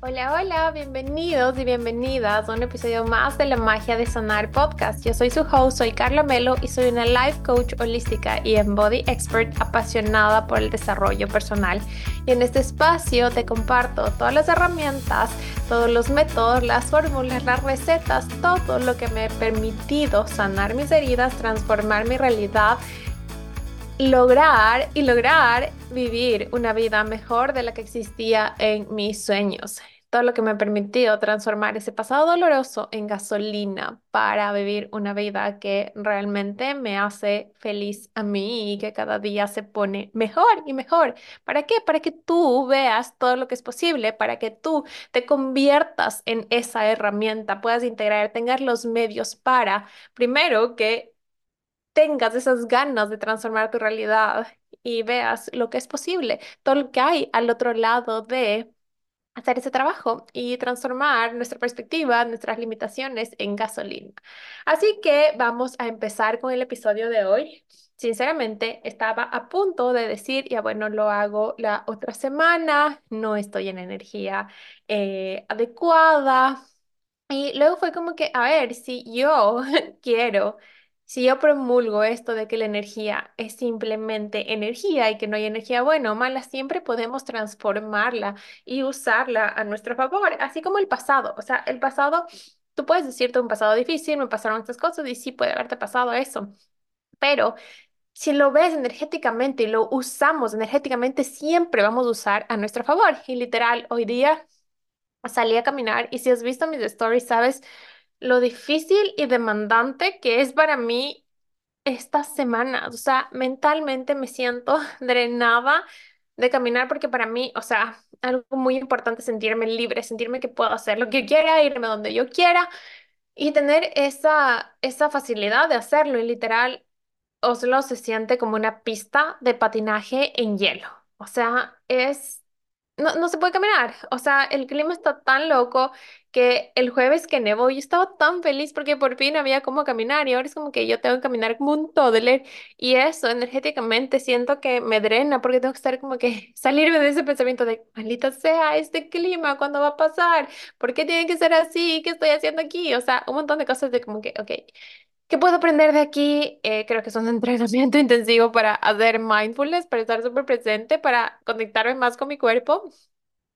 Hola, hola, bienvenidos y bienvenidas a un episodio más de la magia de sanar podcast. Yo soy su host, soy Carla Melo y soy una life coach holística y embody expert apasionada por el desarrollo personal. Y en este espacio te comparto todas las herramientas, todos los métodos, las fórmulas, las recetas, todo lo que me ha permitido sanar mis heridas, transformar mi realidad lograr y lograr vivir una vida mejor de la que existía en mis sueños. Todo lo que me ha permitido transformar ese pasado doloroso en gasolina para vivir una vida que realmente me hace feliz a mí y que cada día se pone mejor y mejor. ¿Para qué? Para que tú veas todo lo que es posible, para que tú te conviertas en esa herramienta, puedas integrar, tengas los medios para, primero, que tengas esas ganas de transformar tu realidad y veas lo que es posible, todo lo que hay al otro lado de hacer ese trabajo y transformar nuestra perspectiva, nuestras limitaciones en gasolina. Así que vamos a empezar con el episodio de hoy. Sinceramente, estaba a punto de decir, ya bueno, lo hago la otra semana, no estoy en energía eh, adecuada. Y luego fue como que, a ver, si yo quiero si yo promulgo esto de que la energía es simplemente energía y que no hay energía buena o mala, siempre podemos transformarla y usarla a nuestro favor, así como el pasado. O sea, el pasado, tú puedes decirte un pasado difícil, me pasaron estas cosas y sí puede haberte pasado eso, pero si lo ves energéticamente y lo usamos energéticamente, siempre vamos a usar a nuestro favor. Y literal, hoy día salí a caminar y si has visto mis stories, sabes lo difícil y demandante que es para mí estas semanas. O sea, mentalmente me siento drenada de caminar porque para mí, o sea, algo muy importante es sentirme libre, sentirme que puedo hacer lo que quiera, irme donde yo quiera y tener esa, esa facilidad de hacerlo. Y literal, Oslo se siente como una pista de patinaje en hielo. O sea, es no, no se puede caminar. O sea, el clima está tan loco que el jueves que nevó yo estaba tan feliz porque por fin había cómo caminar y ahora es como que yo tengo que caminar como un toddler y eso energéticamente siento que me drena porque tengo que estar como que salirme de ese pensamiento de maldita sea este clima, ¿cuándo va a pasar? ¿Por qué tiene que ser así? ¿Qué estoy haciendo aquí? O sea, un montón de cosas de como que, ok. ¿Qué puedo aprender de aquí? Eh, creo que es un entrenamiento intensivo para hacer mindfulness, para estar súper presente, para conectarme más con mi cuerpo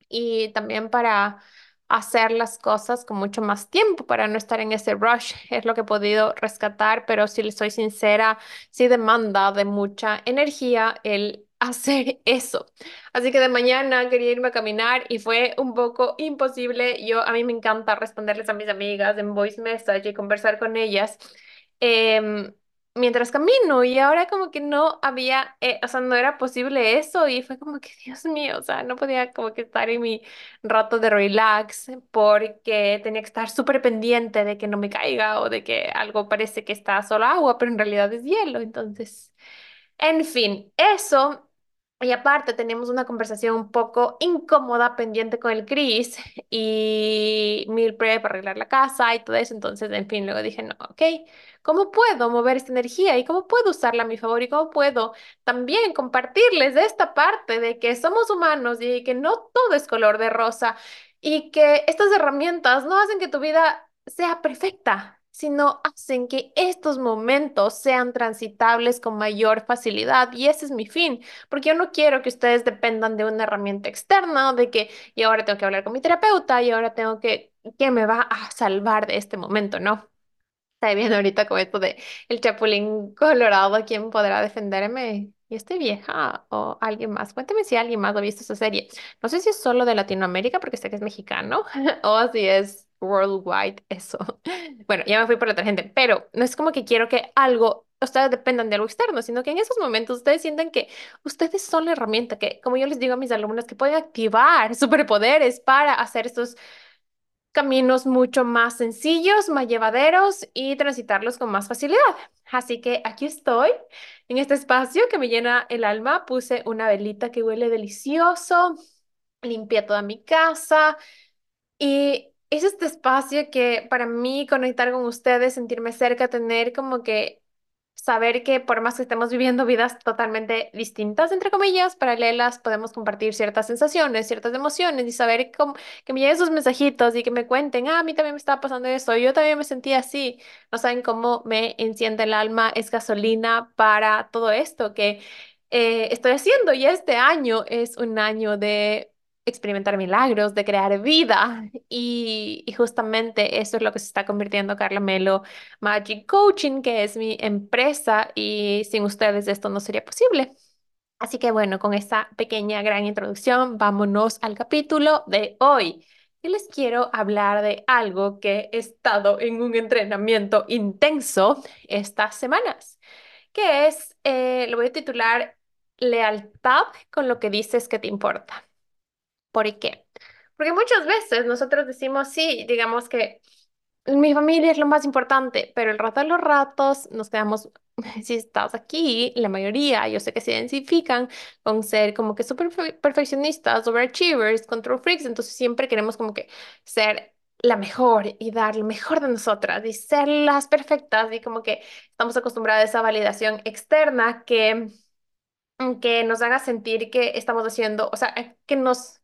y también para hacer las cosas con mucho más tiempo, para no estar en ese rush. Es lo que he podido rescatar, pero si le soy sincera, sí demanda de mucha energía el hacer eso. Así que de mañana quería irme a caminar y fue un poco imposible. Yo a mí me encanta responderles a mis amigas en voice message y conversar con ellas em, mientras camino y ahora como que no había, eh, o sea, no era posible eso y fue como que, Dios mío, o sea, no podía como que estar en mi rato de relax porque tenía que estar súper pendiente de que no me caiga o de que algo parece que está solo agua, pero en realidad es hielo, entonces, en fin, eso. Y aparte tenemos una conversación un poco incómoda pendiente con el Chris y prep para arreglar la casa y todo eso. Entonces, en fin, luego dije, no, ok, ¿cómo puedo mover esta energía y cómo puedo usarla a mi favor y cómo puedo también compartirles esta parte de que somos humanos y que no todo es color de rosa y que estas herramientas no hacen que tu vida sea perfecta? Sino hacen que estos momentos sean transitables con mayor facilidad. Y ese es mi fin, porque yo no quiero que ustedes dependan de una herramienta externa, de que y ahora tengo que hablar con mi terapeuta y ahora tengo que, ¿qué me va a salvar de este momento? No. Está viendo ahorita con esto de el Chapulín Colorado, ¿quién podrá defenderme? ¿Y estoy vieja o alguien más? Cuénteme si alguien más ha visto esa serie. No sé si es solo de Latinoamérica, porque sé que es mexicano, o si es worldwide eso. Bueno, ya me fui por la otra gente, pero no es como que quiero que algo, ustedes dependan de algo externo, sino que en esos momentos ustedes sientan que ustedes son la herramienta que, como yo les digo a mis alumnos, que pueden activar superpoderes para hacer estos caminos mucho más sencillos, más llevaderos y transitarlos con más facilidad. Así que aquí estoy, en este espacio que me llena el alma. Puse una velita que huele delicioso, limpié toda mi casa y es este espacio que para mí conectar con ustedes, sentirme cerca, tener como que saber que por más que estemos viviendo vidas totalmente distintas, entre comillas, paralelas, podemos compartir ciertas sensaciones, ciertas emociones y saber que me lleguen esos mensajitos y que me cuenten, ah, a mí también me estaba pasando eso, yo también me sentía así. No saben cómo me enciende el alma, es gasolina para todo esto que eh, estoy haciendo y este año es un año de experimentar milagros, de crear vida y, justamente eso es lo que se está convirtiendo Carla Melo Magic Coaching, que es mi empresa y sin ustedes esto no sería posible. Así que bueno, con esta pequeña gran introducción, vámonos al capítulo de hoy. Y les quiero hablar de algo que he estado en un entrenamiento intenso estas semanas, que es, eh, lo voy a titular Lealtad con lo que dices que te importa. ¿Por qué? Porque muchas veces nosotros decimos, sí, digamos que mi familia es lo más importante, pero el rato de los ratos nos quedamos, si estás aquí, la mayoría, yo sé que se identifican con ser como que súper perfe- perfeccionistas, overachievers, control freaks, entonces siempre queremos como que ser la mejor y dar lo mejor de nosotras y ser las perfectas y como que estamos acostumbrados a esa validación externa que, que nos haga sentir que estamos haciendo, o sea, que nos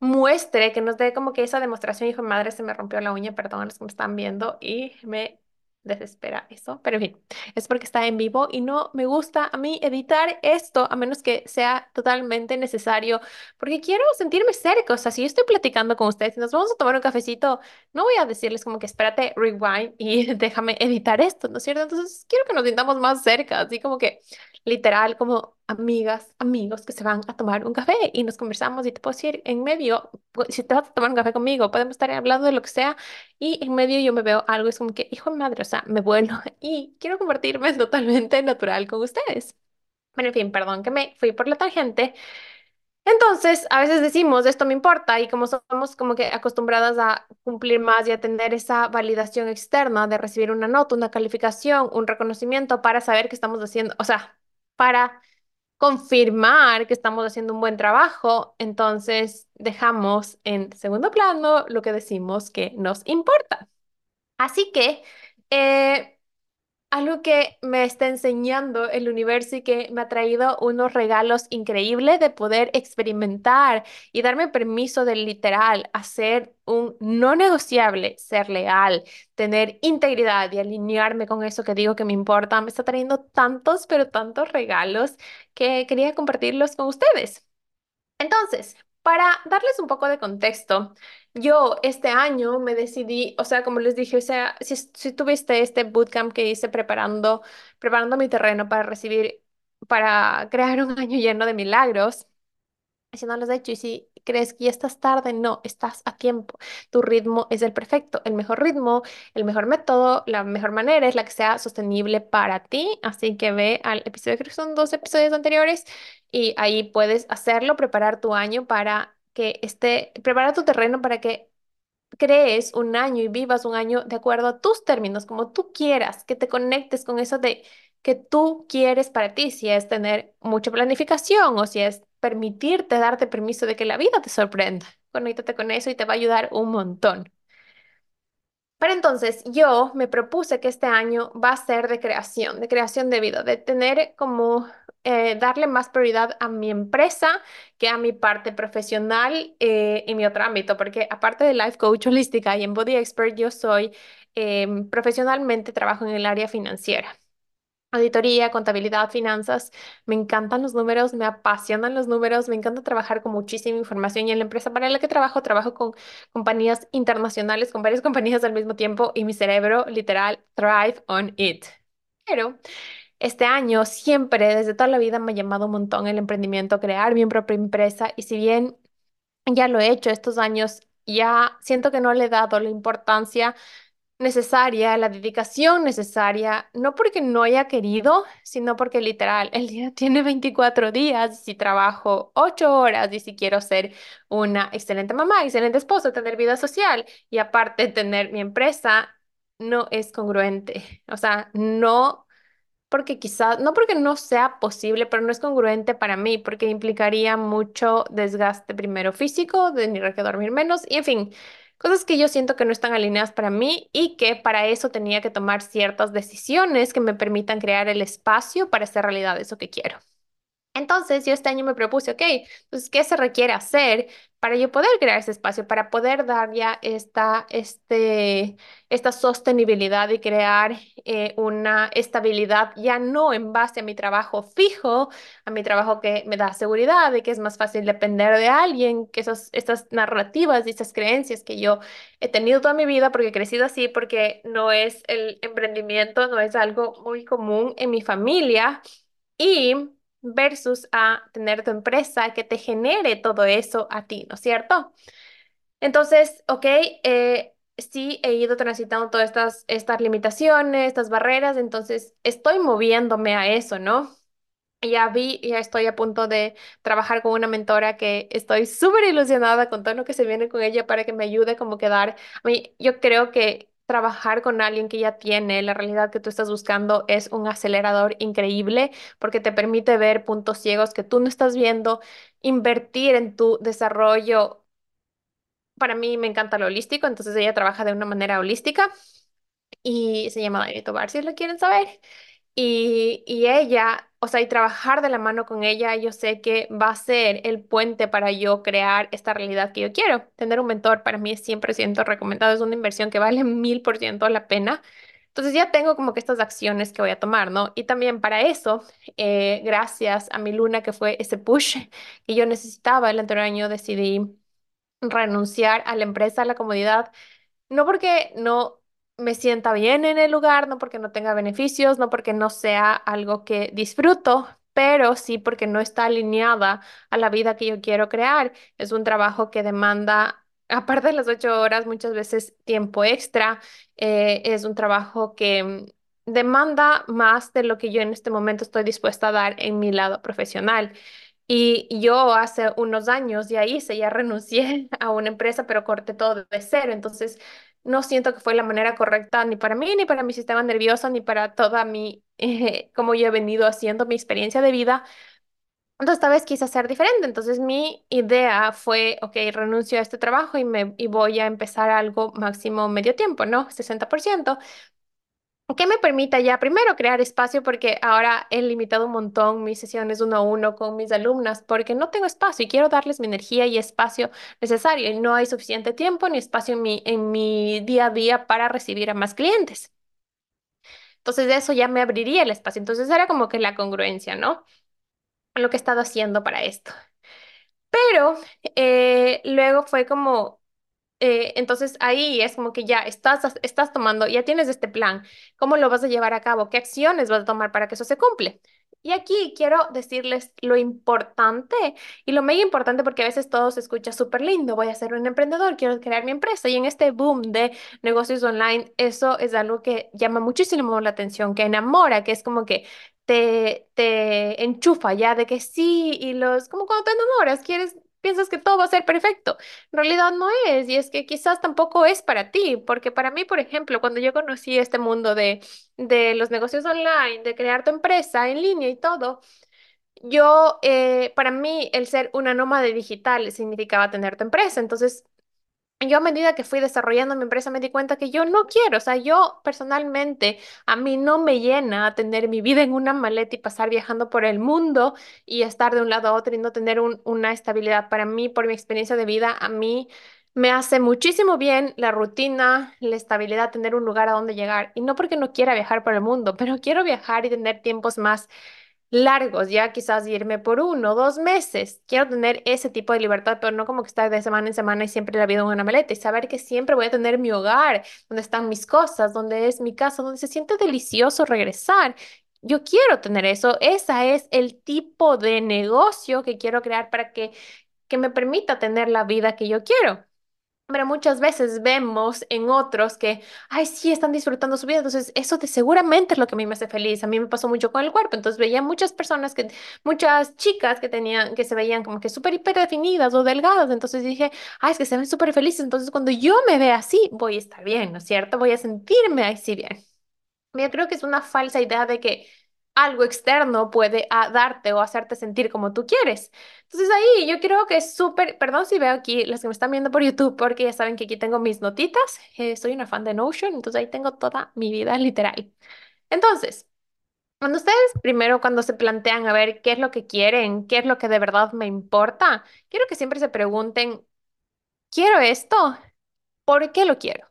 muestre, que nos dé como que esa demostración, hijo de madre, se me rompió la uña, perdón a los que me están viendo y me desespera eso, pero en fin, es porque está en vivo y no me gusta a mí editar esto a menos que sea totalmente necesario, porque quiero sentirme cerca, o sea, si yo estoy platicando con ustedes y nos vamos a tomar un cafecito, no voy a decirles como que espérate, rewind y déjame editar esto, ¿no es cierto? Entonces quiero que nos sintamos más cerca, así como que literal como amigas, amigos que se van a tomar un café y nos conversamos y te puedo decir en medio, si te vas a tomar un café conmigo, podemos estar hablando de lo que sea y en medio yo me veo algo, es como que, hijo de madre, o sea, me vuelo y quiero convertirme totalmente natural con ustedes. Bueno, en fin, perdón que me fui por la tangente. Entonces, a veces decimos, esto me importa, y como somos como que acostumbradas a cumplir más y a tener esa validación externa de recibir una nota, una calificación, un reconocimiento para saber que estamos haciendo, o sea, para confirmar que estamos haciendo un buen trabajo, entonces dejamos en segundo plano lo que decimos que nos importa. Así que, eh, algo que me está enseñando el universo y que me ha traído unos regalos increíbles de poder experimentar y darme permiso de literal hacer un no negociable, ser leal, tener integridad y alinearme con eso que digo que me importa. Me está trayendo tantos, pero tantos regalos que quería compartirlos con ustedes. Entonces, para darles un poco de contexto, yo este año me decidí, o sea, como les dije, o sea, si, tuviste este bootcamp que hice preparando, preparando mi terreno para recibir, para crear un año lleno de milagros, si no lo has hecho y si crees que ya estás tarde, no, estás a tiempo. Tu ritmo es el perfecto, el mejor ritmo, el mejor método, la mejor manera es la que sea sostenible para ti. Así que ve al episodio, creo que son dos episodios anteriores, y ahí puedes hacerlo, preparar tu año para que esté, preparar tu terreno para que crees un año y vivas un año de acuerdo a tus términos, como tú quieras, que te conectes con eso de que tú quieres para ti, si es tener mucha planificación o si es permitirte, darte permiso de que la vida te sorprenda. Conéctate con eso y te va a ayudar un montón. Pero entonces yo me propuse que este año va a ser de creación, de creación de vida, de tener como eh, darle más prioridad a mi empresa que a mi parte profesional eh, en mi otro ámbito, porque aparte de life coach holística y en body expert, yo soy em, profesionalmente trabajo en el área financiera. Auditoría, contabilidad, finanzas. Me encantan los números, me apasionan los números, me encanta trabajar con muchísima información y en la empresa para la que trabajo, trabajo con compañías internacionales, con varias compañías al mismo tiempo y mi cerebro literal thrive on it. Pero este año siempre, desde toda la vida, me ha llamado un montón el emprendimiento, crear mi propia empresa y si bien ya lo he hecho estos años, ya siento que no le he dado la importancia necesaria, la dedicación necesaria, no porque no haya querido, sino porque literal, el día tiene 24 días, si trabajo 8 horas y si quiero ser una excelente mamá, excelente esposa, tener vida social y aparte tener mi empresa, no es congruente. O sea, no porque quizás, no porque no sea posible, pero no es congruente para mí, porque implicaría mucho desgaste primero físico, tendría que dormir menos y en fin. Cosas que yo siento que no están alineadas para mí y que para eso tenía que tomar ciertas decisiones que me permitan crear el espacio para hacer realidad eso que quiero. Entonces, yo este año me propuse, ok, pues, ¿qué se requiere hacer para yo poder crear ese espacio, para poder dar ya esta, este, esta sostenibilidad y crear eh, una estabilidad ya no en base a mi trabajo fijo, a mi trabajo que me da seguridad y que es más fácil depender de alguien, que esas, estas narrativas y estas creencias que yo he tenido toda mi vida porque he crecido así, porque no es el emprendimiento, no es algo muy común en mi familia. Y versus a tener tu empresa que te genere todo eso a ti, ¿no es cierto? Entonces, ok, eh, sí he ido transitando todas estas, estas limitaciones, estas barreras, entonces estoy moviéndome a eso, ¿no? Ya vi, ya estoy a punto de trabajar con una mentora que estoy súper ilusionada con todo lo que se viene con ella para que me ayude como quedar. A mí, yo creo que trabajar con alguien que ya tiene la realidad que tú estás buscando es un acelerador increíble porque te permite ver puntos ciegos que tú no estás viendo, invertir en tu desarrollo. Para mí me encanta lo holístico, entonces ella trabaja de una manera holística y se llama David Tobar, si lo quieren saber. Y, y ella, o sea, y trabajar de la mano con ella, yo sé que va a ser el puente para yo crear esta realidad que yo quiero. Tener un mentor para mí es 100% recomendado, es una inversión que vale mil por ciento la pena. Entonces ya tengo como que estas acciones que voy a tomar, ¿no? Y también para eso, eh, gracias a mi luna, que fue ese push que yo necesitaba el anterior año, decidí renunciar a la empresa, a la comodidad no porque no me sienta bien en el lugar, no porque no tenga beneficios, no porque no sea algo que disfruto, pero sí porque no está alineada a la vida que yo quiero crear. Es un trabajo que demanda, aparte de las ocho horas, muchas veces tiempo extra. Eh, es un trabajo que mm, demanda más de lo que yo en este momento estoy dispuesta a dar en mi lado profesional. Y yo hace unos años ya hice, ya renuncié a una empresa, pero corté todo de cero. Entonces, no siento que fue la manera correcta ni para mí, ni para mi sistema nervioso, ni para toda mi, eh, como yo he venido haciendo mi experiencia de vida. Entonces, esta vez quise hacer diferente. Entonces, mi idea fue, ok, renuncio a este trabajo y, me, y voy a empezar algo máximo medio tiempo, ¿no? 60% que me permita ya primero crear espacio porque ahora he limitado un montón mis sesiones uno a uno con mis alumnas porque no tengo espacio y quiero darles mi energía y espacio necesario y no hay suficiente tiempo ni espacio en mi, en mi día a día para recibir a más clientes. Entonces de eso ya me abriría el espacio. Entonces era como que la congruencia, ¿no? Lo que he estado haciendo para esto. Pero eh, luego fue como eh, entonces ahí es como que ya estás, estás tomando, ya tienes este plan, ¿cómo lo vas a llevar a cabo? ¿Qué acciones vas a tomar para que eso se cumple? Y aquí quiero decirles lo importante y lo mega importante porque a veces todo se escucha súper lindo, voy a ser un emprendedor, quiero crear mi empresa y en este boom de negocios online, eso es algo que llama muchísimo la atención, que enamora, que es como que te, te enchufa ya de que sí y los, como cuando te enamoras, quieres piensas que todo va a ser perfecto. En realidad no es, y es que quizás tampoco es para ti, porque para mí, por ejemplo, cuando yo conocí este mundo de, de los negocios online, de crear tu empresa en línea y todo, yo, eh, para mí, el ser una nómada digital significaba tener tu empresa. Entonces, yo a medida que fui desarrollando mi empresa me di cuenta que yo no quiero, o sea, yo personalmente a mí no me llena tener mi vida en una maleta y pasar viajando por el mundo y estar de un lado a otro y no tener un- una estabilidad. Para mí, por mi experiencia de vida, a mí me hace muchísimo bien la rutina, la estabilidad, tener un lugar a donde llegar. Y no porque no quiera viajar por el mundo, pero quiero viajar y tener tiempos más largos, ya quizás irme por uno, dos meses. Quiero tener ese tipo de libertad, pero no como que estar de semana en semana y siempre la vida en una maleta y saber que siempre voy a tener mi hogar, donde están mis cosas, donde es mi casa, donde se siente delicioso regresar. Yo quiero tener eso. Ese es el tipo de negocio que quiero crear para que, que me permita tener la vida que yo quiero. Pero muchas veces vemos en otros que, ay, sí, están disfrutando su vida. Entonces, eso de seguramente es lo que a mí me hace feliz. A mí me pasó mucho con el cuerpo. Entonces, veía muchas personas que, muchas chicas que tenían, que se veían como que súper hiper definidas o delgadas. Entonces dije, ay, es que se ven súper felices. Entonces, cuando yo me vea así, voy a estar bien, ¿no es cierto? Voy a sentirme así bien. Yo creo que es una falsa idea de que algo externo puede ah, darte o hacerte sentir como tú quieres. Entonces ahí yo creo que es súper, perdón si veo aquí las que me están viendo por YouTube, porque ya saben que aquí tengo mis notitas, eh, soy una fan de Notion, entonces ahí tengo toda mi vida literal. Entonces, cuando ustedes primero, cuando se plantean a ver qué es lo que quieren, qué es lo que de verdad me importa, quiero que siempre se pregunten, ¿quiero esto? ¿Por qué lo quiero?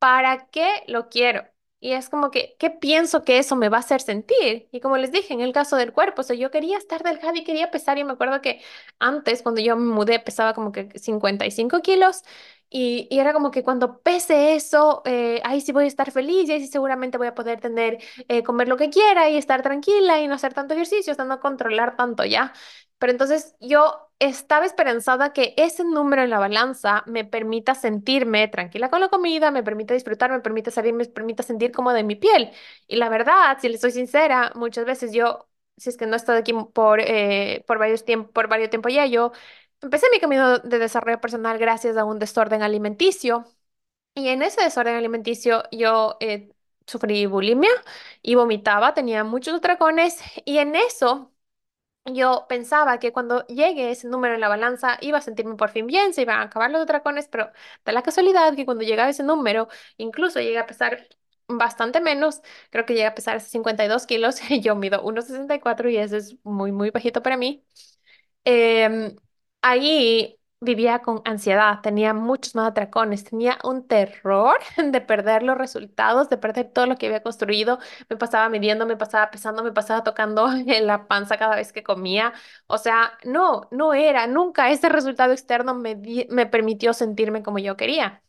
¿para qué lo quiero? Y es como que, ¿qué pienso que eso me va a hacer sentir? Y como les dije, en el caso del cuerpo, o sea, yo quería estar delgada y quería pesar. Y me acuerdo que antes, cuando yo me mudé, pesaba como que 55 kilos. Y, y era como que cuando pese eso, eh, ahí sí voy a estar feliz y ahí sí seguramente voy a poder tener, eh, comer lo que quiera y estar tranquila y no hacer tanto ejercicio, hasta no controlar tanto ya. Pero entonces yo estaba esperanzada que ese número en la balanza me permita sentirme tranquila con la comida, me permita disfrutar, me permita salir, me permita sentir como de mi piel. Y la verdad, si les soy sincera, muchas veces yo, si es que no he estado aquí por, eh, por varios tiempo, por varios tiempo ya, yo empecé mi camino de desarrollo personal gracias a un desorden alimenticio. Y en ese desorden alimenticio yo eh, sufrí bulimia y vomitaba, tenía muchos atracones y en eso yo pensaba que cuando llegue ese número en la balanza iba a sentirme por fin bien, se iban a acabar los atracones, pero da la casualidad que cuando llegaba ese número, incluso llegué a pesar bastante menos, creo que llegué a pesar 52 kilos, yo mido 1,64 y eso es muy, muy bajito para mí. Em, ahí vivía con ansiedad, tenía muchos más atracones, tenía un terror de perder los resultados, de perder todo lo que había construido. Me pasaba midiendo, me pasaba pesando, me pasaba tocando en la panza cada vez que comía. O sea, no, no era, nunca ese resultado externo me, me permitió sentirme como yo quería.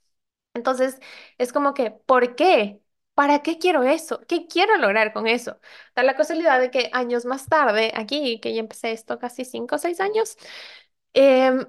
Entonces, es como que, ¿por qué? ¿Para qué quiero eso? ¿Qué quiero lograr con eso? Da la casualidad de que años más tarde, aquí, que ya empecé esto casi cinco o seis años, em,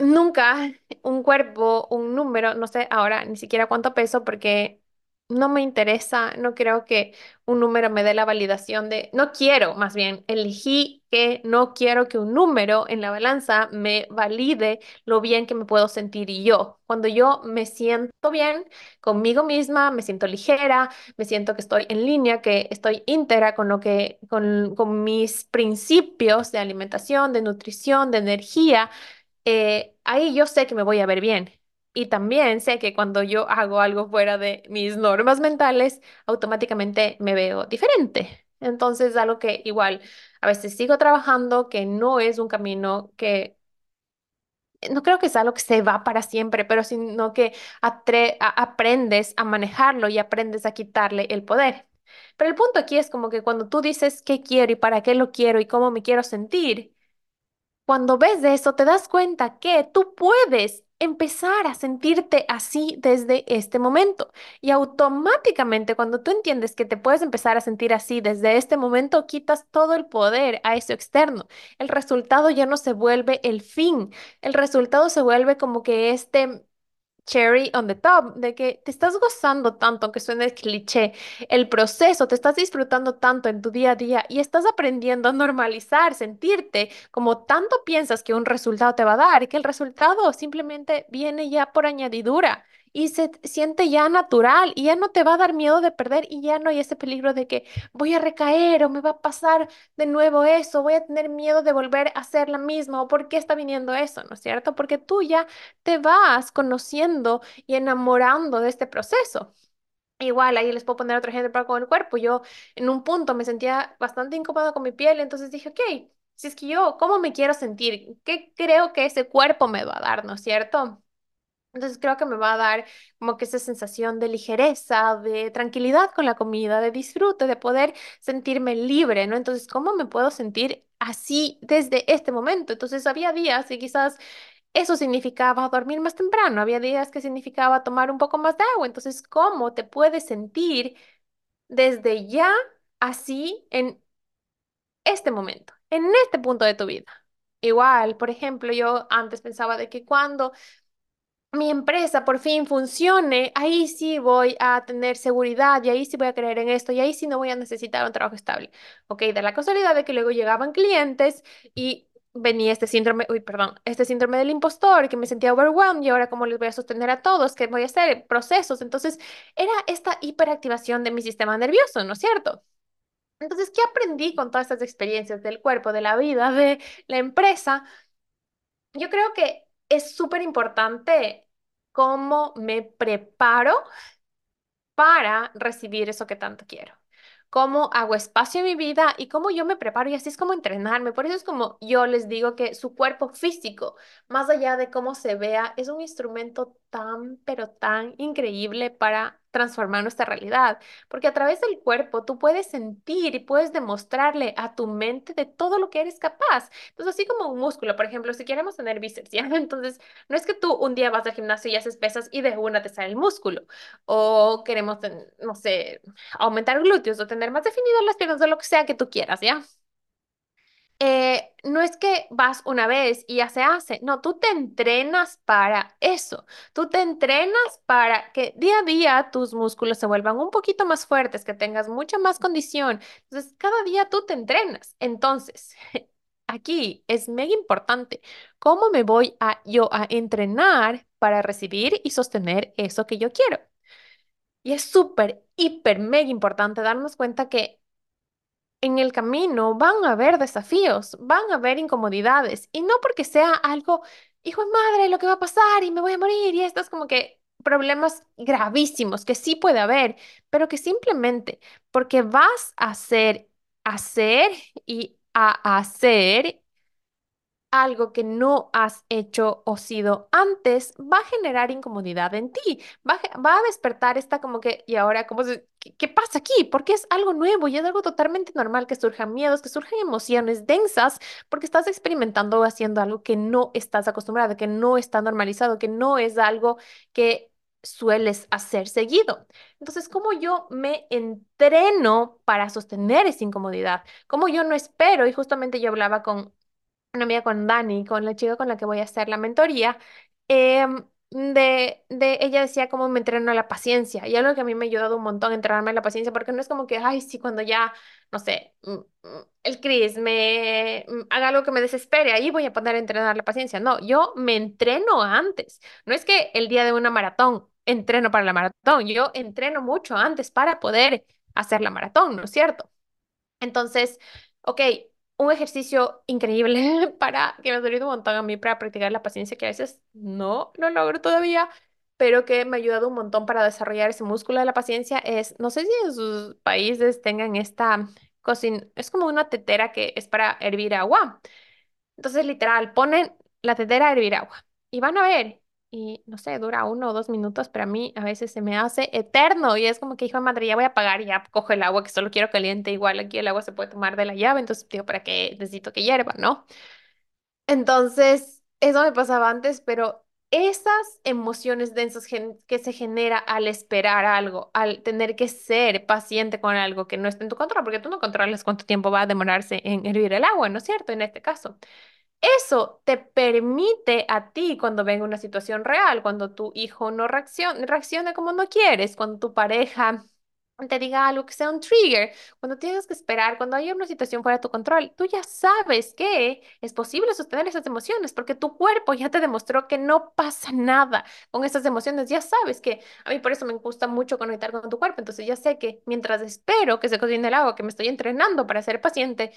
Nunca un cuerpo, un número, no sé ahora ni siquiera cuánto peso porque no me interesa, no creo que un número me dé la validación de, no quiero, más bien, elegí que no quiero que un número en la balanza me valide lo bien que me puedo sentir yo. Cuando yo me siento bien conmigo misma, me siento ligera, me siento que estoy en línea, que estoy íntegra con lo que, con, con mis principios de alimentación, de nutrición, de energía eh, ahí yo sé que me voy a ver bien. Y también sé que cuando yo hago algo fuera de mis normas mentales, automáticamente me veo diferente. Entonces, algo que igual a veces sigo trabajando, que no es un camino que no creo que es algo que se va para siempre, pero sino que aprendes a manejarlo y aprendes a quitarle el poder. Pero el punto aquí es como que cuando tú dices qué quiero y para qué lo quiero y cómo me quiero sentir, cuando ves eso, te das cuenta que tú puedes empezar a sentirte así desde este momento. Y automáticamente, cuando tú entiendes que te puedes empezar a sentir así desde este momento, quitas todo el poder a eso externo. El resultado ya no se vuelve el fin. El resultado se vuelve como que este cherry on the top, de que te estás gozando tanto, aunque suene cliché, el proceso, te estás disfrutando tanto en tu día a día y estás aprendiendo a normalizar, sentirte como tanto piensas que un resultado te va a dar, que el resultado simplemente viene ya por añadidura. Y se siente ya natural y ya no te va a dar miedo de perder y ya no hay ese peligro de que voy a recaer o me va a pasar de nuevo eso, voy a tener miedo de volver a ser la misma o por qué está viniendo eso, ¿no es cierto? Porque tú ya te vas conociendo y enamorando de este proceso. Igual, ahí les puedo poner otro ejemplo para con el cuerpo. Yo en un punto me sentía bastante incómoda con mi piel, entonces dije, ok, si es que yo, ¿cómo me quiero sentir? ¿Qué creo que ese cuerpo me va a dar, ¿no es cierto? Entonces creo que me va a dar como que esa sensación de ligereza, de tranquilidad con la comida, de disfrute, de poder sentirme libre, ¿no? Entonces, ¿cómo me puedo sentir así desde este momento? Entonces, había días que quizás eso significaba dormir más temprano, había días que significaba tomar un poco más de agua. Entonces, ¿cómo te puedes sentir desde ya así en este momento, en este punto de tu vida? Igual, por ejemplo, yo antes pensaba de que cuando mi empresa por fin funcione, ahí sí voy a tener seguridad y ahí sí voy a creer en esto y ahí sí no voy a necesitar un trabajo estable. Ok, de la casualidad de que luego llegaban clientes y venía este síndrome, uy, perdón, este síndrome del impostor, que me sentía overwhelmed y ahora cómo les voy a sostener a todos, qué voy a hacer, procesos. Entonces, era esta hiperactivación de mi sistema nervioso, ¿no es cierto? Entonces, ¿qué aprendí con todas estas experiencias del cuerpo, de la vida, de la empresa? Yo creo que es súper importante cómo me preparo para recibir eso que tanto quiero. Cómo hago espacio en mi vida y cómo yo me preparo y así es como entrenarme. Por eso es como yo les digo que su cuerpo físico, más allá de cómo se vea, es un instrumento tan, pero tan increíble para transformar nuestra realidad, porque a través del cuerpo tú puedes sentir y puedes demostrarle a tu mente de todo lo que eres capaz. Entonces, así como un músculo, por ejemplo, si queremos tener bíceps, ¿ya? Entonces, no es que tú un día vas al gimnasio y haces pesas y de una te sale el músculo, o queremos, no sé, aumentar glúteos o tener más definidas las piernas o lo que sea que tú quieras, ¿ya? Eh, no es que vas una vez y ya se hace, no, tú te entrenas para eso, tú te entrenas para que día a día tus músculos se vuelvan un poquito más fuertes, que tengas mucha más condición. Entonces, cada día tú te entrenas. Entonces, aquí es mega importante, ¿cómo me voy a yo a entrenar para recibir y sostener eso que yo quiero? Y es súper, hiper, mega importante darnos cuenta que en el camino van a haber desafíos, van a haber incomodidades y no porque sea algo, hijo de madre, lo que va a pasar y me voy a morir y estos como que problemas gravísimos que sí puede haber, pero que simplemente porque vas a hacer, hacer y a hacer algo que no has hecho o sido antes, va a generar incomodidad en ti, va va a despertar esta como que, y ahora, ¿cómo se, qué, qué pasa aquí? Porque es algo nuevo y es algo totalmente normal que surjan miedos, que surjan emociones densas, porque estás experimentando o haciendo algo que no estás acostumbrado, que no está normalizado, que no es algo que sueles hacer seguido. Entonces, ¿cómo yo me entreno para sostener esa incomodidad? ¿Cómo yo no espero? Y justamente yo hablaba con una amiga con Dani, con la chica con la que voy a hacer la mentoría, em, de, de ella decía cómo me entreno la paciencia y algo que a mí me ha ayudado un montón entrenarme la paciencia porque no es como que, ay, sí, cuando ya, no sé, mm, mm, el Chris me mm, haga algo que me desespere, ahí voy a poner a entrenar la paciencia. No, yo me entreno antes. No es que el día de una maratón entreno para la maratón, yo entreno mucho antes para poder hacer la maratón, ¿no es cierto? Entonces, ok, un ejercicio increíble para que me ha servido un montón a mí para practicar la paciencia, que a veces no lo logro todavía, pero que me ha ayudado un montón para desarrollar ese músculo de la paciencia es, no sé si en sus países tengan esta cocina, es como una tetera que es para hervir agua. Entonces, literal, ponen la tetera a hervir agua y van a ver. Y no sé, dura uno o dos minutos, pero a mí a veces se me hace eterno y es como que, hijo de madre, ya voy a apagar y ya cojo el agua que solo quiero caliente. Igual aquí el agua se puede tomar de la llave, entonces digo, ¿para qué necesito que hierva, no? Entonces, eso me pasaba antes, pero esas emociones densas que se genera al esperar algo, al tener que ser paciente con algo que no está en tu control, porque tú no controlas cuánto tiempo va a demorarse en hervir el agua, ¿no es cierto? En este caso. Eso te permite a ti cuando venga una situación real, cuando tu hijo no reaccione, reaccione como no quieres, cuando tu pareja te diga algo que sea un trigger, cuando tienes que esperar, cuando hay una situación fuera de tu control, tú ya sabes que es posible sostener esas emociones porque tu cuerpo ya te demostró que no pasa nada con esas emociones, ya sabes que a mí por eso me gusta mucho conectar con tu cuerpo, entonces ya sé que mientras espero que se cocine el agua, que me estoy entrenando para ser paciente,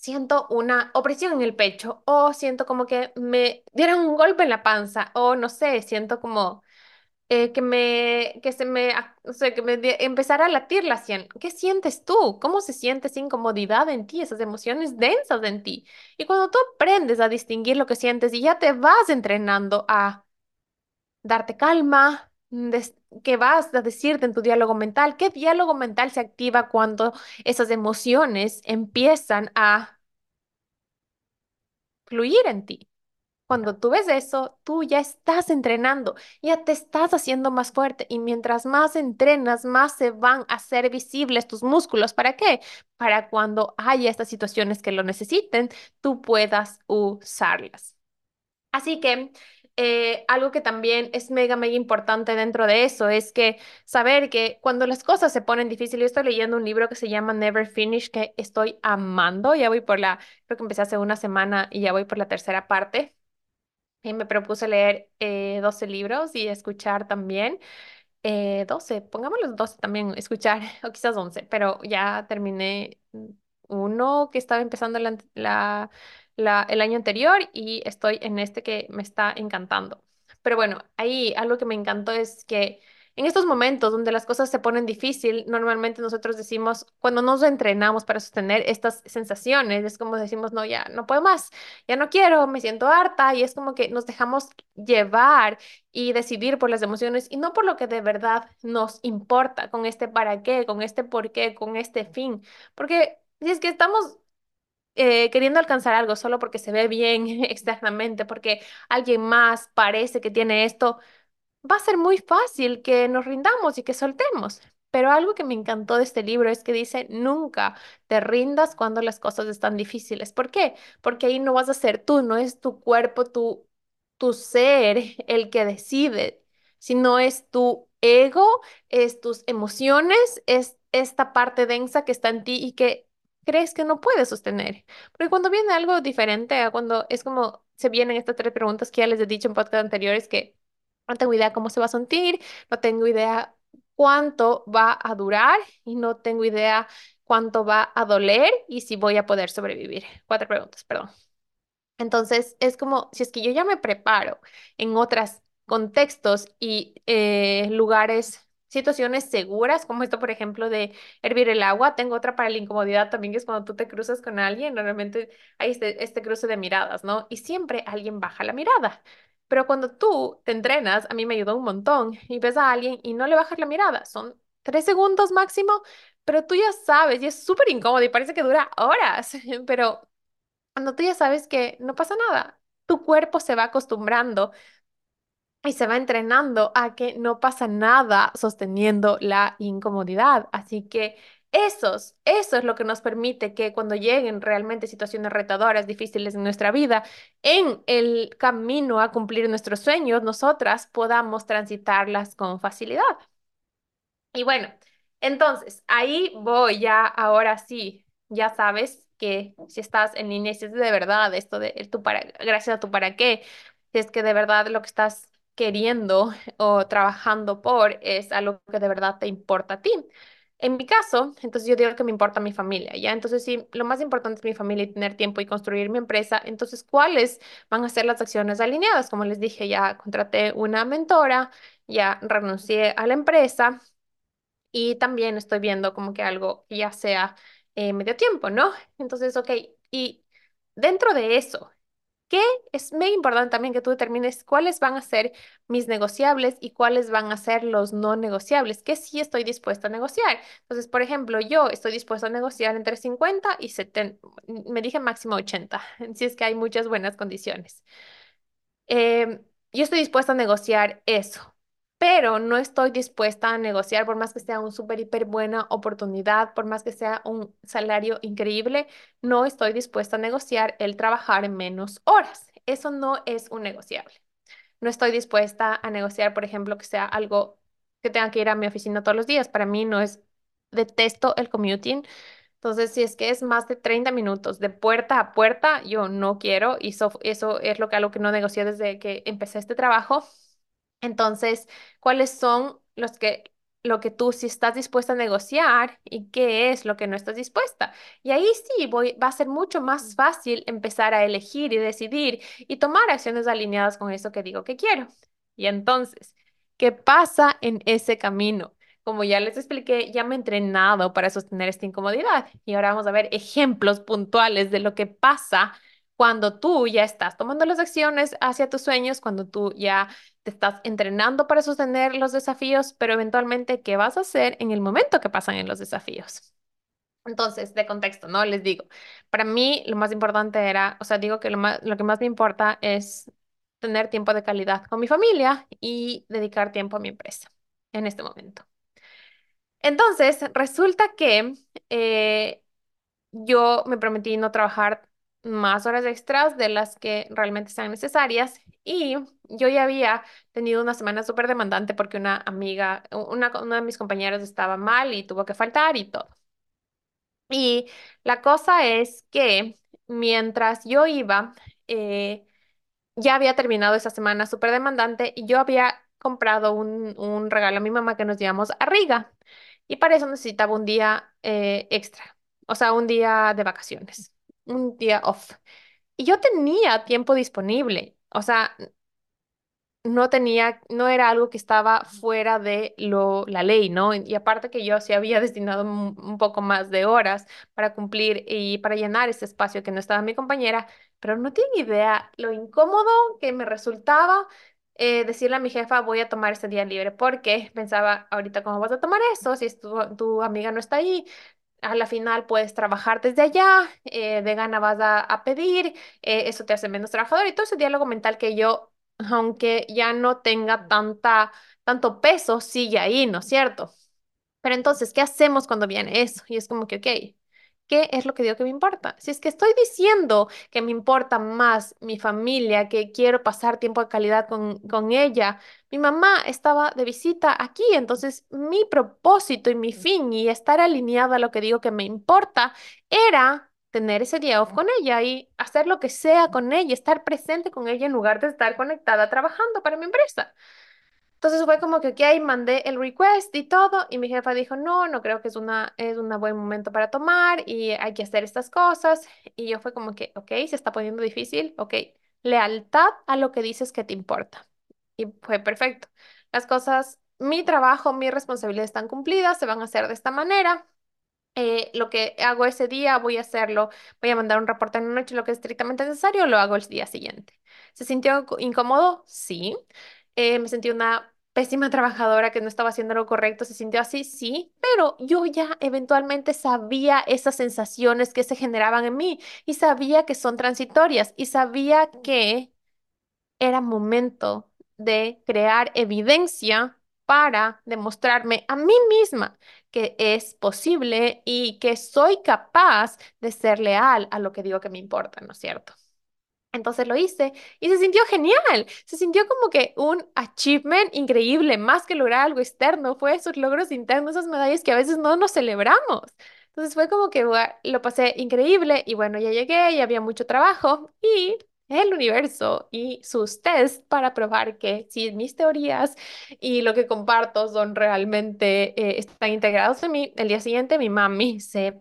siento una opresión en el pecho o siento como que me dieron un golpe en la panza o no sé, siento como eh, que me, que se me, ah, no sé, que me empezara a latir la sien. ¿Qué sientes tú? ¿Cómo se siente esa incomodidad en ti, esas emociones densas en ti? Y cuando tú aprendes a distinguir lo que sientes y ya te vas entrenando a darte calma, des- que vas a decirte en tu diálogo mental, ¿qué diálogo mental se activa cuando esas emociones empiezan a fluir en ti? Cuando tú ves eso, tú ya estás entrenando, ya te estás haciendo más fuerte y mientras más entrenas, más se van a hacer visibles tus músculos. ¿Para qué? Para cuando haya estas situaciones que lo necesiten, tú puedas usarlas. Así que eh, algo que también es mega, mega importante dentro de eso es que saber que cuando las cosas se ponen difíciles, yo estoy leyendo un libro que se llama Never Finish, que estoy amando, ya voy por la, creo que empecé hace una semana y ya voy por la tercera parte. Y me propuse leer eh, 12 libros y escuchar también. eh, 12, pongámoslo 12 también, escuchar, o quizás 11, pero ya terminé uno que estaba empezando la- el año anterior y estoy en este que me está encantando. Pero bueno, ahí algo que me encantó es que en estos momentos donde las cosas se ponen difícil, normalmente nosotros decimos, cuando nos entrenamos para sostener estas sensaciones, es como decimos, no, ya no puedo más, ya no quiero, me siento harta y es como que nos dejamos llevar y decidir por las emociones y no por lo que de verdad nos importa, con este para qué, con este por qué, con este fin. Porque si es que estamos eh, queriendo alcanzar algo solo porque se ve bien externamente, porque alguien más parece que tiene esto, va a ser muy fácil que nos rindamos y que soltemos. Pero algo que me encantó de este libro es que dice, nunca te rindas cuando las cosas están difíciles. ¿Por qué? Porque ahí no vas a ser tú, no es tu cuerpo, tu, tu ser el que decide, sino es tu ego, es tus emociones, es esta parte densa que está en ti y que crees que no puedes sostener. Porque cuando viene algo diferente a cuando es como se vienen estas tres preguntas que ya les he dicho en podcast anteriores que no tengo idea cómo se va a sentir, no tengo idea cuánto va a durar y no tengo idea cuánto va a doler y si voy a poder sobrevivir. Cuatro preguntas, perdón. Entonces, es como si es que yo ya me preparo en otros contextos y eh, lugares, situaciones seguras, como esto, por ejemplo, de hervir el agua. Tengo otra para la incomodidad también, que es cuando tú te cruzas con alguien, normalmente hay este, este cruce de miradas, ¿no? Y siempre alguien baja la mirada. Pero cuando tú te entrenas, a mí me ayudó un montón, y ves a alguien y no le bajas la mirada, son tres segundos máximo, pero tú ya sabes, y es súper incómodo y parece que dura horas, pero cuando tú ya sabes que no pasa nada, tu cuerpo se va acostumbrando y se va entrenando a que no pasa nada sosteniendo la incomodidad. Así que esos, eso es lo que nos permite que cuando lleguen realmente situaciones retadoras, difíciles en nuestra vida, en el camino a cumplir nuestros sueños, nosotras podamos transitarlas con facilidad. Y bueno, entonces ahí voy ya, ahora sí, ya sabes que si estás en línea, si es de verdad esto de tu para, gracias a tu para qué, si es que de verdad lo que estás queriendo o trabajando por es algo que de verdad te importa a ti. En mi caso, entonces yo digo que me importa mi familia, ¿ya? Entonces, sí, lo más importante es mi familia y tener tiempo y construir mi empresa. Entonces, ¿cuáles van a ser las acciones alineadas? Como les dije, ya contraté una mentora, ya renuncié a la empresa y también estoy viendo como que algo ya sea eh, medio tiempo, ¿no? Entonces, ok, y dentro de eso, ¿qué es muy importante también que tú determines cuáles van a ser mis negociables y cuáles van a ser los no negociables? ¿Qué sí estoy dispuesta a negociar? Entonces, por ejemplo, yo estoy dispuesta a negociar entre 50 y 70, me dije máximo 80, si es que hay muchas buenas condiciones. Em, yo estoy dispuesta a negociar eso, pero no estoy dispuesta a negociar por más que sea un súper, hiper buena oportunidad, por más que sea un salario increíble, no estoy dispuesta a negociar el trabajar menos horas. Eso no es un negociable. No estoy dispuesta a negociar, por ejemplo, que sea algo que tenga que ir a mi oficina todos los días. Para mí no es, detesto el commuting. Entonces, si es que es más de 30 minutos de puerta a puerta, yo no quiero y eso, eso es lo que algo que no negocié desde que empecé este trabajo. Entonces, ¿cuáles son los que lo que tú sí estás dispuesta a negociar y qué es lo que no estás dispuesta? Y ahí sí voy, va a ser mucho más fácil empezar a elegir y decidir y tomar acciones alineadas con eso que digo que quiero. Y entonces, ¿qué pasa en ese camino? Como ya les expliqué, ya me he entrenado para sostener esta incomodidad y ahora vamos a ver ejemplos puntuales de lo que pasa cuando tú ya estás tomando las acciones hacia tus sueños, cuando tú ya te estás entrenando para sostener los desafíos, pero eventualmente, ¿qué vas a hacer en el momento que pasan en los desafíos? Entonces, de contexto, ¿no? Les digo, para mí lo más importante era, o sea, digo que lo más, lo que más me importa es tener tiempo de calidad con mi familia y dedicar tiempo a mi empresa en este momento. Entonces, resulta que eh, yo me prometí no trabajar más horas extras de las que realmente sean necesarias. Y yo ya había tenido una semana súper demandante porque una amiga, una, una de mis compañeros estaba mal y tuvo que faltar y todo. Y la cosa es que mientras yo iba, eh, ya había terminado esa semana súper demandante y yo había comprado un, un regalo a mi mamá que nos llevamos a Riga. Y para eso necesitaba un día eh, extra, o sea, un día de vacaciones, un día off. Y yo tenía tiempo disponible, o sea, no tenía, no era algo que estaba fuera de lo, la ley, ¿no? Y aparte que yo sí había destinado un, un poco más de horas para cumplir y para llenar ese espacio que no estaba mi compañera, pero no tienen idea lo incómodo que me resultaba eh, decirle a mi jefa, voy a tomar ese día libre, porque pensaba, ahorita, ¿cómo vas a tomar eso? Si es tu, tu amiga no está ahí, a la final puedes trabajar desde allá, eh, de gana vas a, a pedir, eh, eso te hace menos trabajador y todo ese diálogo mental que yo, aunque ya no tenga tanta, tanto peso, sigue ahí, ¿no es cierto? Pero entonces, ¿qué hacemos cuando viene eso? Y es como que, ok, ¿qué es lo que digo que me importa? Si es que estoy diciendo que me importa más mi familia, que quiero pasar tiempo de calidad con, con ella, mi mamá estaba de visita aquí, entonces mi propósito y mi fin y estar alineada a lo que digo que me importa era tener ese día off con ella y hacer lo que sea con ella, estar presente con ella en lugar de estar conectada trabajando para mi empresa. Entonces fue como que, ok, mandé el request y todo, y mi jefa dijo, no, no creo que es una, es un buen momento para tomar y hay que hacer estas cosas. Y yo fue como que, ok, se está poniendo difícil, ok, lealtad a lo que dices que te importa. Y fue perfecto. Las cosas, mi trabajo, mis responsabilidades están cumplidas, se van a hacer de esta manera eh, lo que hago ese día, voy a hacerlo, voy a mandar un reporte en la noche, lo que es estrictamente necesario, lo hago el día siguiente. ¿Se sintió incómodo? Sí. Eh, me sentí una pésima trabajadora que no estaba haciendo lo correcto, se sintió así, sí, pero yo ya eventualmente sabía esas sensaciones que se generaban en mí y sabía que son transitorias y sabía que era momento de crear evidencia para demostrarme a mí misma que es posible y que soy capaz de ser leal a lo que digo que me importa, ¿no es cierto? Entonces lo hice y se sintió genial, se sintió como que un achievement increíble, más que lograr algo externo, fue esos logros internos, esas medallas que a veces no nos celebramos. Entonces fue como que lo pasé increíble y bueno, ya llegué y había mucho trabajo y el universo y sus tests para probar que si mis teorías y lo que comparto son realmente, eh, están integrados en mí, el día siguiente mi mami se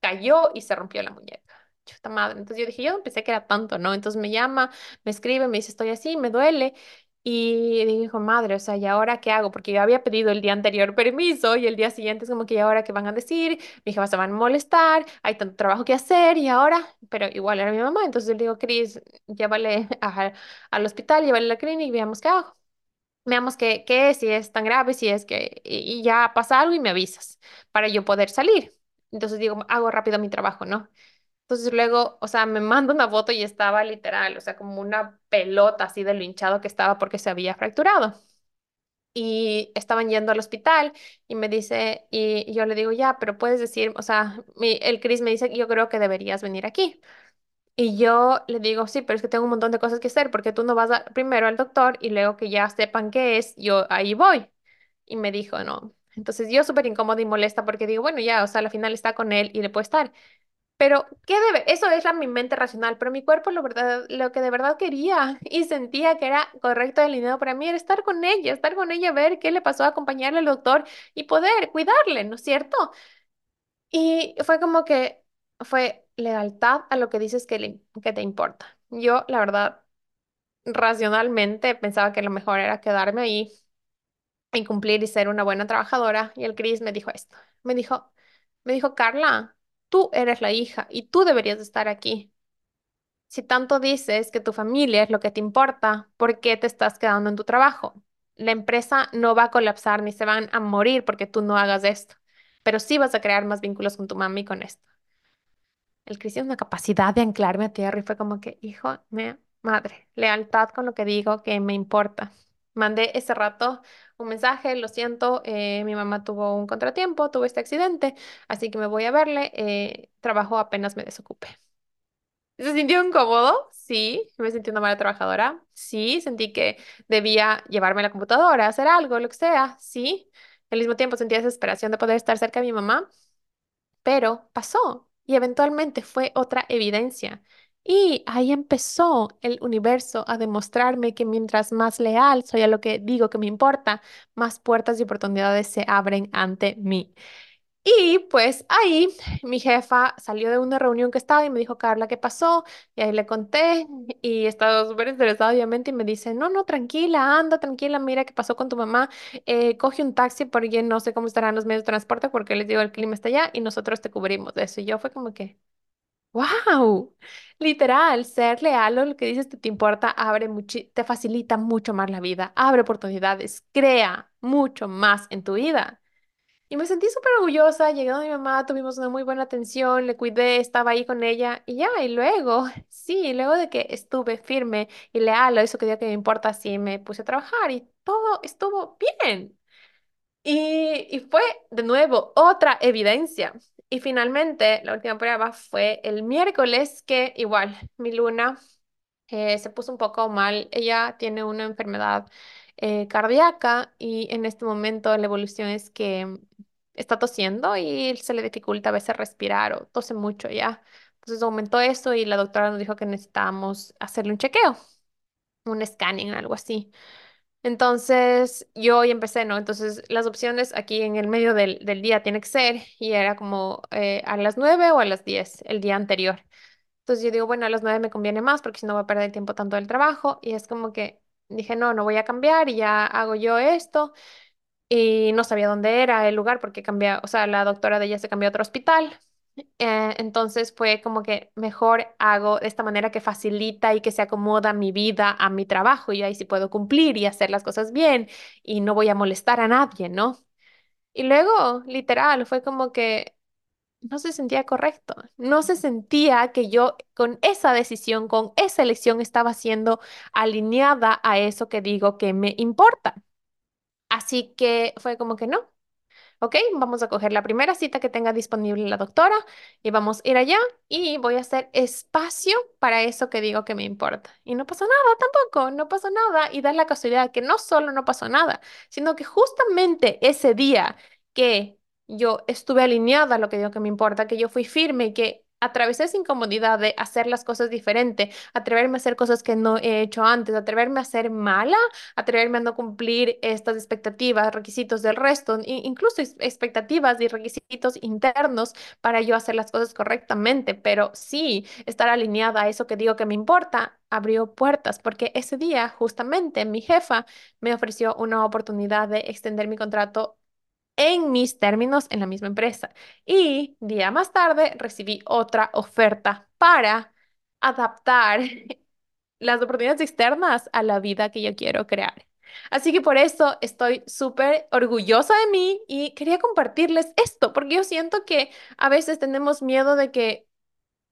cayó y se rompió la muñeca. Chuta madre. Entonces yo dije, yo pensé que era tanto, ¿no? Entonces me llama, me escribe, me dice, estoy así, me duele. Y dijo, madre, o sea, ¿y ahora qué hago? Porque yo había pedido el día anterior permiso y el día siguiente es como que, ¿y ahora qué van a decir? Mi hija se van a molestar, hay tanto trabajo que hacer y ahora, pero igual era mi mamá. Entonces yo le digo, Cris, llévale a- al hospital, llévale a la clínica y veamos qué hago. Veamos qué, qué es, si es tan grave, si es que y, y ya pasa algo y me avisas para yo poder salir. Entonces digo, hago rápido mi trabajo, ¿no? Entonces luego, o sea, me manda una foto y estaba literal, o sea, como una pelota así de lo hinchado que estaba porque se había fracturado. Y estaban yendo al hospital y me dice, y, yo le digo, ya, pero puedes decir, o sea, el Chris me dice, yo creo que deberías venir aquí. Y yo le digo, sí, pero es que tengo un montón de cosas que hacer porque tú no vas a, primero al doctor y luego que ya sepan qué es, yo ahí voy. Y me dijo, no. Entonces yo súper incómoda y molesta porque digo, bueno, ya, o sea, al final está con él y le puede estar. Pero, ¿qué debe? Eso es la, mi mente racional, pero mi cuerpo lo, verdad, lo que de verdad quería y sentía que era correcto alineado para mí era estar con ella, estar con ella, ver qué le pasó, acompañarle al doctor y poder cuidarle, ¿no es cierto? Y fue como que fue lealtad a lo que dices que, le- que te importa. Yo, la verdad, racionalmente pensaba que lo mejor era quedarme ahí y cumplir y ser una buena trabajadora. Y el Chris me dijo esto. Me dijo, me dijo, Carla, tú eres la hija y tú deberías de estar aquí. Si tanto dices que tu familia es lo que te importa, ¿por qué te estás quedando en tu trabajo? La empresa no va a colapsar ni se van a morir porque tú no hagas esto, pero sí vas a crear más vínculos con tu mami con esto. El Chris tiene una capacidad de anclarme a tierra y fue como que, hijo, me, madre, lealtad con lo que digo que me importa. Mandé ese rato un mensaje, lo siento, eh, mi mamá tuvo un contratiempo, tuvo este accidente, así que me voy a verle, eh, trabajo apenas me desocupe. ¿Se sintió incómodo? Sí. ¿Me sentí una mala trabajadora? Sí. ¿Sentí que debía llevarme la computadora, hacer algo, lo que sea? Sí. Al mismo tiempo sentía desesperación de poder estar cerca de mi mamá, pero pasó y eventualmente fue otra evidencia. Y ahí empezó el universo a demostrarme que mientras más leal soy a lo que digo que me importa, más puertas y oportunidades se abren ante mí. Y pues ahí mi jefa salió de una reunión que estaba y me dijo, Carla, ¿qué pasó? Y ahí le conté y estaba súper interesada obviamente y me dice, no, no, tranquila, anda, tranquila, mira qué pasó con tu mamá, eh, coge un taxi porque no sé cómo estarán los medios de transporte porque les digo, el clima está allá y nosotros te cubrimos de eso. Y yo fue como que... Wow, literal, ser leal a lo que dices que te importa abre mucho, te facilita mucho más la vida, abre oportunidades, crea mucho más en tu vida. Y me sentí súper orgullosa, llegué a mi mamá, tuvimos una muy buena atención, le cuidé, estaba ahí con ella y ya, y luego, sí, luego de que estuve firme y leal a eso que digo que me importa, sí, me puse a trabajar y todo estuvo bien. Y, y fue de nuevo otra evidencia. Y finalmente, la última prueba fue el miércoles, que igual mi luna eh, se puso un poco mal. Ella tiene una enfermedad eh, cardíaca y en este momento la evolución es que está tosiendo y se le dificulta a veces respirar o tose mucho ya. Entonces aumentó eso y la doctora nos dijo que necesitábamos hacerle un chequeo, un scanning, algo así. Entonces yo hoy empecé, ¿no? Entonces las opciones aquí en el medio del, del día tiene que ser y era como eh, a las 9 o a las 10 el día anterior. Entonces yo digo, bueno, a las 9 me conviene más porque si no voy a perder tiempo tanto del trabajo y es como que dije, no, no voy a cambiar y ya hago yo esto y no sabía dónde era el lugar porque cambié, o sea, la doctora de ella se cambió a otro hospital. Eh, entonces fue como que mejor hago de esta manera que facilita y que se acomoda mi vida a mi trabajo y ahí sí puedo cumplir y hacer las cosas bien y no voy a molestar a nadie, ¿no? Y luego, literal, fue como que no se sentía correcto, no se sentía que yo con esa decisión, con esa elección estaba siendo alineada a eso que digo que me importa. Así que fue como que no. Ok, vamos a coger la primera cita que tenga disponible la doctora y vamos a ir allá y voy a hacer espacio para eso que digo que me importa. Y no pasó nada tampoco, no pasó nada. Y da la casualidad que no solo no pasó nada, sino que justamente ese día que yo estuve alineada a lo que digo que me importa, que yo fui firme y que atravesé esa incomodidad de hacer las cosas diferente, atreverme a hacer cosas que no he hecho antes, atreverme a ser mala atreverme a no cumplir estas expectativas, requisitos del resto, incluso expectativas y requisitos internos para yo hacer las cosas correctamente, pero sí estar alineada a eso que digo que me importa, abrió puertas, porque ese día justamente mi jefa me ofreció una oportunidad de extender mi contrato en mis términos en la misma empresa. Y día más tarde recibí otra oferta para adaptar las oportunidades externas a la vida que yo quiero crear. Así que por eso estoy súper orgullosa de mí y quería compartirles esto, porque yo siento que a veces tenemos miedo de que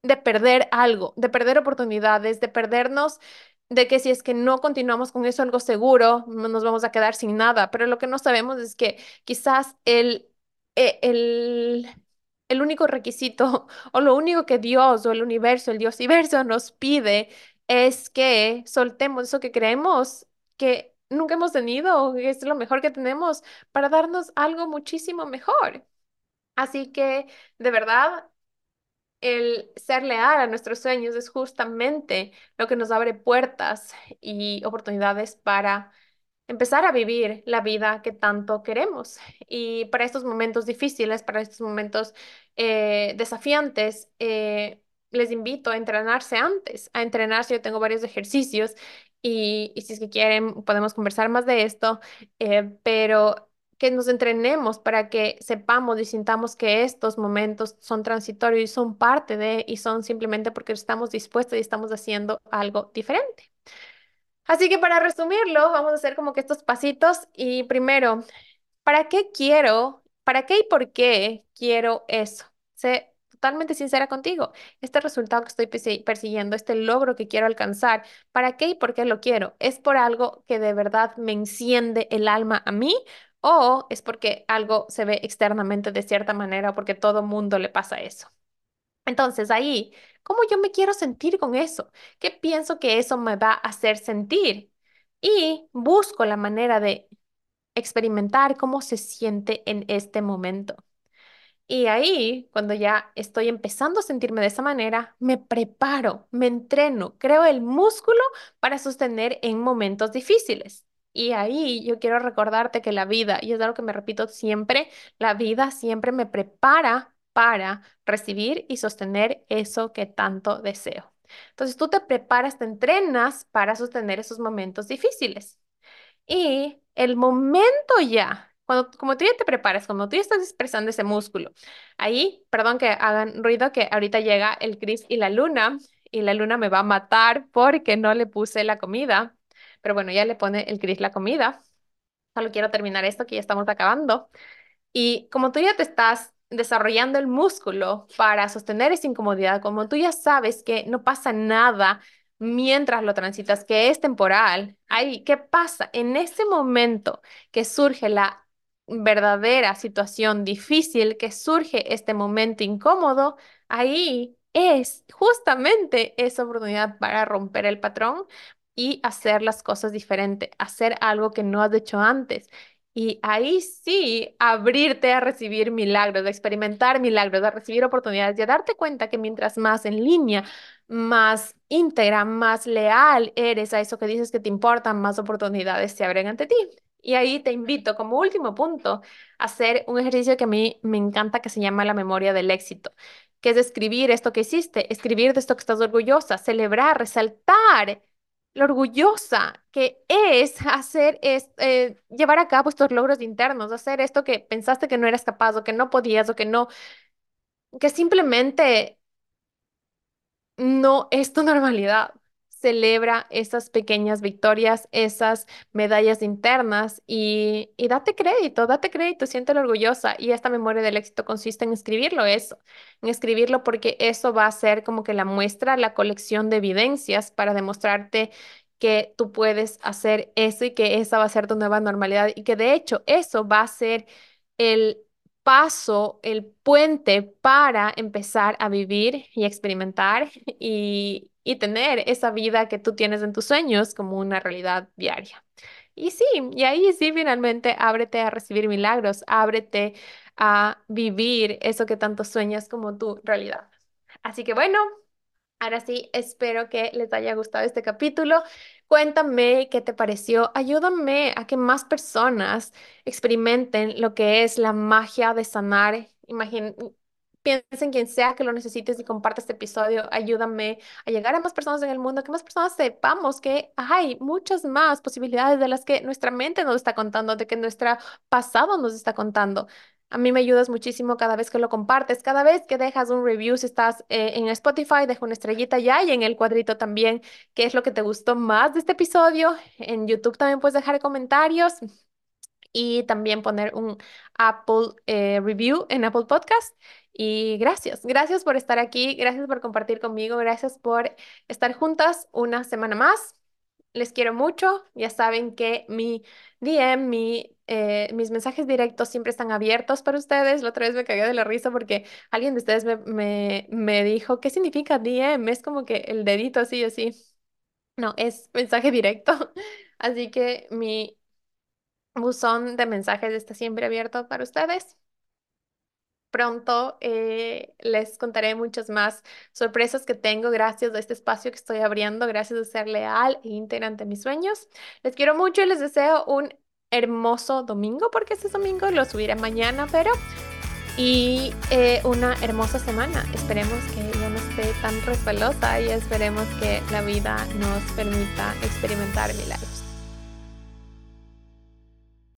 de perder algo, de perder oportunidades, de perdernos, de que si es que no continuamos con eso algo seguro, no nos vamos a quedar sin nada. Pero lo que no sabemos es que quizás el, e- el, el único requisito o lo único que Dios o el universo, el Dios y verso nos pide es que soltemos eso que creemos que nunca hemos tenido, que es lo mejor que tenemos para darnos algo muchísimo mejor. Así que, de verdad, el ser leal a nuestros sueños es justamente lo que nos abre puertas y oportunidades para empezar a vivir la vida que tanto queremos. Y para estos momentos difíciles, para estos momentos eh, desafiantes, eh, les invito a entrenarse antes, a entrenarse. Yo tengo varios ejercicios y, si es que quieren, podemos conversar más de esto, eh, pero que nos entrenemos para que sepamos y sintamos que estos momentos son transitorios y son parte de, y son simplemente porque estamos dispuestos y estamos haciendo algo diferente. Así que para resumirlo, vamos a hacer como que estos pasitos y primero, ¿para qué quiero? ¿Para qué y por qué quiero eso? Sé totalmente sincera contigo. Este resultado que estoy persi- persiguiendo, este logro que quiero alcanzar, ¿para qué y por qué lo quiero? ¿Es por algo que de verdad me enciende el alma a mí? ¿O es porque algo se ve externamente de cierta manera porque todo mundo le pasa eso? Entonces ahí, ¿cómo yo me quiero sentir con eso? ¿Qué pienso que eso me va a hacer sentir? Y busco la manera de experimentar cómo se siente en este momento. Y ahí, cuando ya estoy empezando a sentirme de esa manera, me preparo, me entreno, creo el músculo para sostener en momentos difíciles. Y ahí yo quiero recordarte que la vida, y es algo que me repito siempre, la vida siempre me prepara para recibir y sostener eso que tanto deseo. Entonces tú te preparas, te entrenas para sostener esos momentos difíciles. Y el momento ya, cuando, como tú ya te preparas, cuando tú ya estás expresando ese músculo, ahí, perdón que hagan ruido, que ahorita llega el Chris y la luna, y la luna me va a matar porque no le puse la comida, pero bueno, ya le pone el Chris la comida. Solo quiero terminar esto que ya estamos acabando. Y como tú ya te estás desarrollando el músculo para sostener esa incomodidad, como tú ya sabes que no pasa nada mientras lo transitas, que es temporal, ahí, ¿qué pasa? En ese momento que surge la verdadera situación difícil, que surge este momento incómodo, ahí es justamente esa oportunidad para romper el patrón y hacer las cosas diferente, hacer algo que no has hecho antes. Y ahí sí, abrirte a recibir milagros, a experimentar milagros, a recibir oportunidades y a darte cuenta que mientras más en línea, más íntegra, más leal eres a eso que dices que te importa, más oportunidades se abren ante ti. Y ahí te invito como último punto a hacer un ejercicio que a mí me encanta que se llama la memoria del éxito, que es escribir esto que hiciste, escribir de esto que estás orgullosa, celebrar, resaltar lo orgullosa que es hacer es, eh, llevar a cabo estos logros internos, hacer esto que pensaste que no eras capaz o que no podías o que no, que simplemente no es tu normalidad. Celebra esas pequeñas victorias, esas medallas internas y, y date crédito, date crédito, siéntelo orgullosa. Y esta memoria del éxito consiste en escribirlo eso, en escribirlo porque eso va a ser como que la muestra, la colección de evidencias para demostrarte que tú puedes hacer eso y que esa va a ser tu nueva normalidad y que de hecho eso va a ser el paso, el puente para empezar a vivir y experimentar y, y tener esa vida que tú tienes en tus sueños como una realidad diaria. Y sí, y ahí sí finalmente ábrete a recibir milagros, ábrete a vivir eso que tanto sueñas como tu realidad. Así que bueno, Ahora sí, espero que les haya gustado este capítulo. Cuéntame qué te pareció. Ayúdame a que más personas experimenten lo que es la magia de sanar. Imagín, piensa en quien sea que lo necesites y comparte este episodio. Ayúdame a llegar a más personas en el mundo, que más personas sepamos que hay muchas más posibilidades de las que nuestra mente nos está contando, de que nuestro pasado nos está contando. A mí me ayudas muchísimo cada vez que lo compartes, cada vez que dejas un review, si estás eh, en Spotify, deja una estrellita ya y en el cuadrito también qué es lo que te gustó más de este episodio. En YouTube también puedes dejar comentarios y también poner un Apple eh, review en Apple Podcast. Y gracias, gracias por estar aquí, gracias por compartir conmigo, gracias por estar juntas una semana más. Les quiero mucho, ya saben que mi DM, mi eh, mis mensajes directos siempre están abiertos para ustedes. La otra vez me cagué de la risa porque alguien de ustedes me, me, me dijo, ¿qué significa DM? Es como que el dedito así, así. No, es mensaje directo. Así que mi buzón de mensajes está siempre abierto para ustedes. Pronto eh, les contaré muchas más sorpresas que tengo gracias a este espacio que estoy abriendo, gracias a ser leal e íntegra ante mis sueños. Les quiero mucho y les deseo un hermoso domingo, porque este domingo lo subiré mañana, pero... Y eh, una hermosa semana. Esperemos que ya no esté tan resbalosa y esperemos que la vida nos permita experimentar milagros.